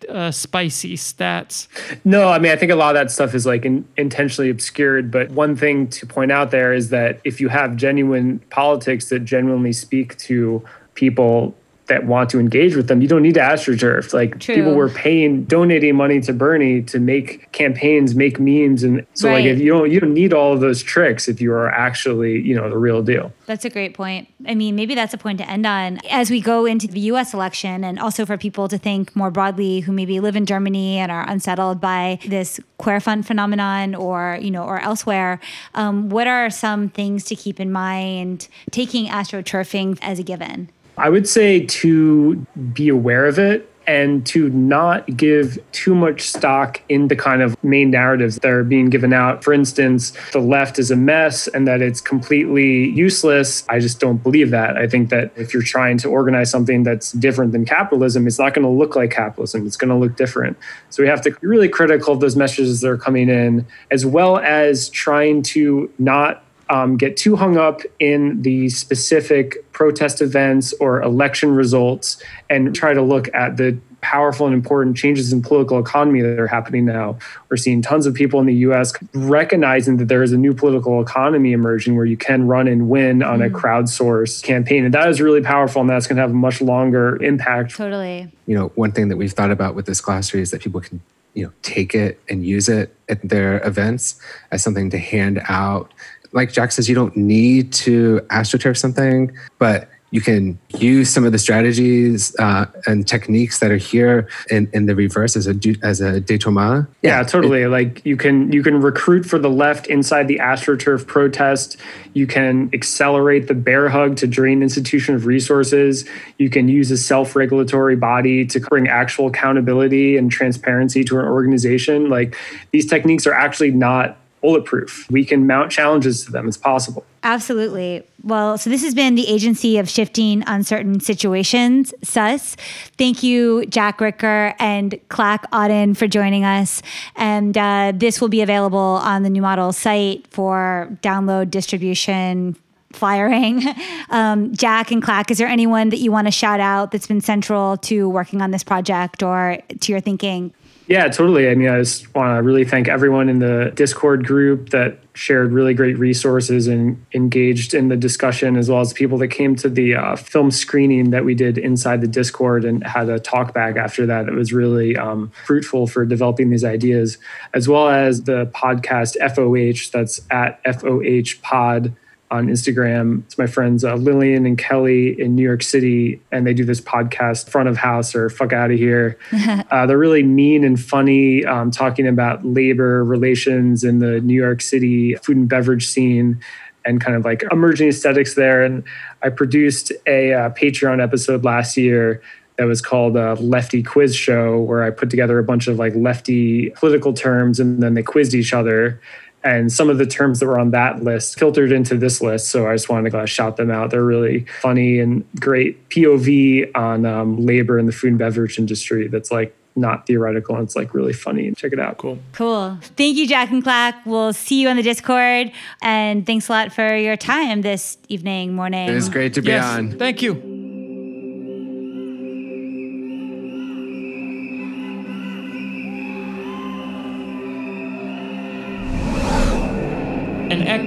uh, spicy stats. No, I mean, I think a lot of that stuff is like in, intentionally obscured. But one thing to point out there is that if you have genuine politics that genuinely speak to people that want to engage with them, you don't need to astroturf. Like True. people were paying, donating money to Bernie to make campaigns, make memes, and so like if you don't you don't need all of those tricks if you are actually you know the real deal. That's a great point. I mean, maybe that's a point to end on as we go into the US election and also for people to think more broadly who maybe live in Germany and are unsettled by this Querfront phenomenon or, you know, or elsewhere. Um, what are some things to keep in mind taking astroturfing as a given? I would say to be aware of it and to not give too much stock in the kind of main narratives that are being given out. For instance, the left is a mess and that it's completely useless. I just don't believe that. I think that if you're trying to organize something that's different than capitalism, it's not going to look like capitalism. It's going to look different. So we have to be really critical of those messages that are coming in, as well as trying to not um, get too hung up in the specific protest events or election results and try to look at the powerful and important changes in political economy that are happening now. We're seeing tons of people in the US recognizing that there is a new political economy emerging where you can run and win on a crowdsourced campaign. And that is really powerful and that's going to have a much longer impact. Totally. you know, one thing that we've thought about with this glossary is that people can, you know, take it and use it at their events as something to hand out. Like Jack says, you don't need to astroturf something, but you can use some of the strategies uh, and techniques that are here in, in the reverse as a as a détournement. Yeah, totally. like you can you can recruit for the left inside the AstroTurf protest. You can accelerate the bear hug to drain institution of resources. You can use a self-regulatory body to bring actual accountability and transparency to an organization. Like these techniques are actually not bulletproof. We can mount challenges to them. It's possible. Absolutely. Well, so this has been the Agency of Shifting Uncertain Situations, SUS. Thank you, Jack Ricker and Clack Auden, for joining us. And uh, this will be available on the New Model site for download, distribution, firing. *laughs* Um, Jack and Clack, is there anyone that you want to shout out that's been central to working on this project or to your thinking? Yeah, totally. I mean, I just want to really thank everyone in the Discord group that shared really great resources and engaged in the discussion, as well as people that came to the uh, film screening that we did inside the Discord and had a talk back after that. It was really um, fruitful for developing these ideas, as well as the podcast FOH, that's at FOH Pod on Instagram. It's my friends uh, Lillian and Kelly in New York City, and they do this podcast, Front of House or Fuck Out of Here. *laughs* uh, they're really mean and funny, um, talking about labor relations in the New York City food and beverage scene and kind of like emerging aesthetics there. And I produced a uh, Patreon episode last year that was called a lefty quiz show where I put together a bunch of like lefty political terms and then they quizzed each other. And some of the terms that were on that list filtered into this list. So I just wanted to shout them out. They're really funny and great POV on um, labor in the food and beverage industry that's like not theoretical and it's like really funny. Check it out. Cool. Cool. Thank you, Jack and Clack. We'll see you on the Discord. And thanks a lot for your time this evening, morning. It was great to be Yes. on. Thank you.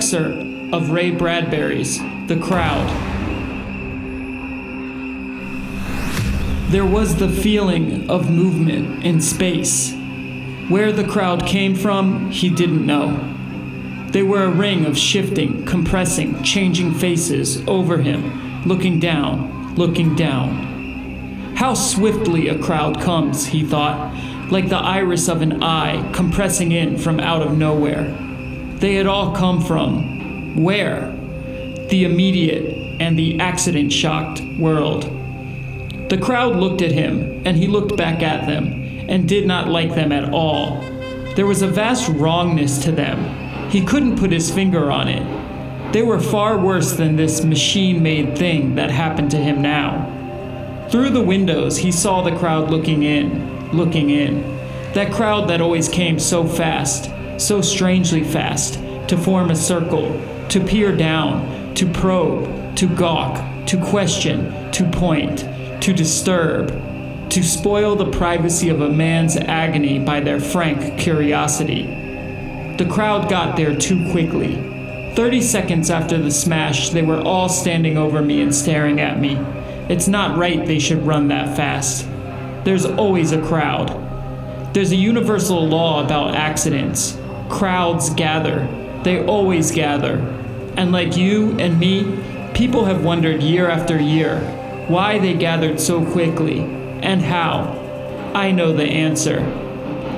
Excerpt of Ray Bradbury's The Crowd. There was the feeling of movement in space. Where the crowd came from, he didn't know. They were a ring of shifting, compressing, changing faces over him, looking down, looking down. How swiftly a crowd comes, he thought, like the iris of an eye compressing in from out of nowhere. They had all come from where? The immediate and the accident shocked world. The crowd looked at him, and he looked back at them, and did not like them at all. There was a vast wrongness to them. He couldn't put his finger on it. They were far worse than this machine made thing that happened to him now. Through the windows, he saw the crowd looking in, looking in. That crowd that always came so fast, so strangely fast, to form a circle, to peer down, to probe, to gawk, to question, to point, to disturb, to spoil the privacy of a man's agony by their frank curiosity. The crowd got there too quickly. Thirty seconds after the smash, they were all standing over me and staring at me. It's not right they should run that fast. There's always a crowd. There's a universal law about accidents. Crowds gather. They always gather. And like you and me, people have wondered year after year why they gathered so quickly and how. I know the answer.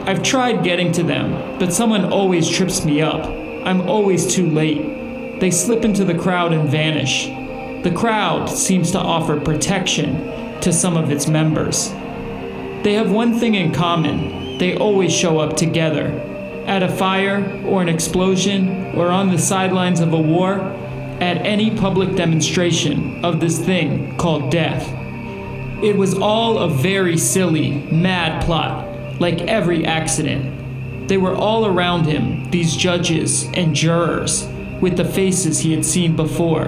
I've tried getting to them, but someone always trips me up. I'm always too late. They slip into the crowd and vanish. The crowd seems to offer protection to some of its members. They have one thing in common they always show up together. At a fire, or an explosion, or on the sidelines of a war, at any public demonstration of this thing called death. It was all a very silly, mad plot, like every accident. They were all around him, these judges and jurors, with the faces he had seen before.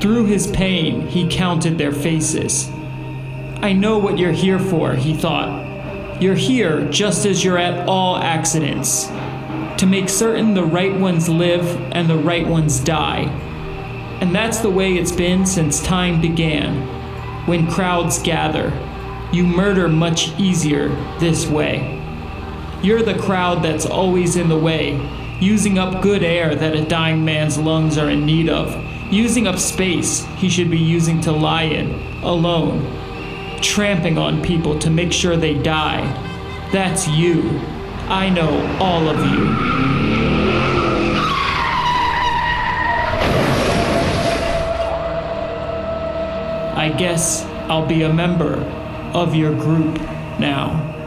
Through his pain, he counted their faces. I know what you're here for, he thought. You're here just as you're at all accidents, to make certain the right ones live and the right ones die. And that's the way it's been since time began. When crowds gather, you murder much easier this way. You're the crowd that's always in the way, using up good air that a dying man's lungs are in need of, using up space he should be using to lie in, alone, tramping on people to make sure they die. That's you. I know all of you. I guess I'll be a member of your group now.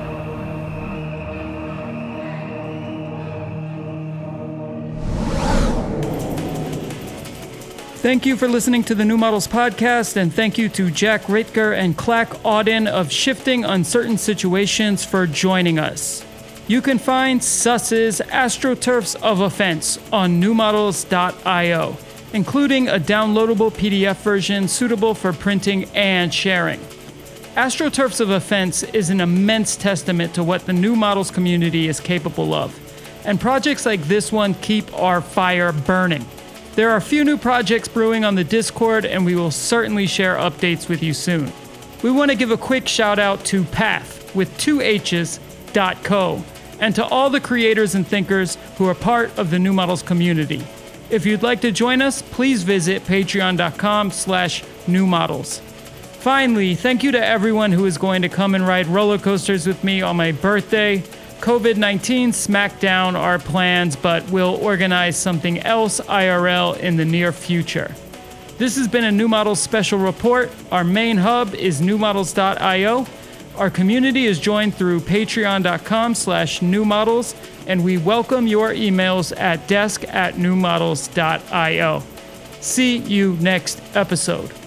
Thank you for listening to the New Models Podcast, and thank you to Jack Ritger and Clack Auden of Shifting Uncertain Situations for joining us. You can find SUS's AstroTurfs of Offense on newmodels.io, including a downloadable PDF version suitable for printing and sharing. AstroTurfs of Offense is an immense testament to what the new models community is capable of, and projects like this one keep our fire burning. There are a few new projects brewing on the Discord, and we will certainly share updates with you soon. We want to give a quick shout out to Path with two H's dot co, and to all the creators and thinkers who are part of the New Models community. If you'd like to join us, please visit patreon.com slash new models. Finally, thank you to everyone who is going to come and ride roller coasters with me on my birthday. COVID 19 smacked down our plans, but we'll organize something else IRL in the near future. This has been a New Models special report. Our main hub is newmodels.io. Our community is joined through patreon.com slash newmodels, and we welcome your emails at desk at newmodels.io. See you next episode.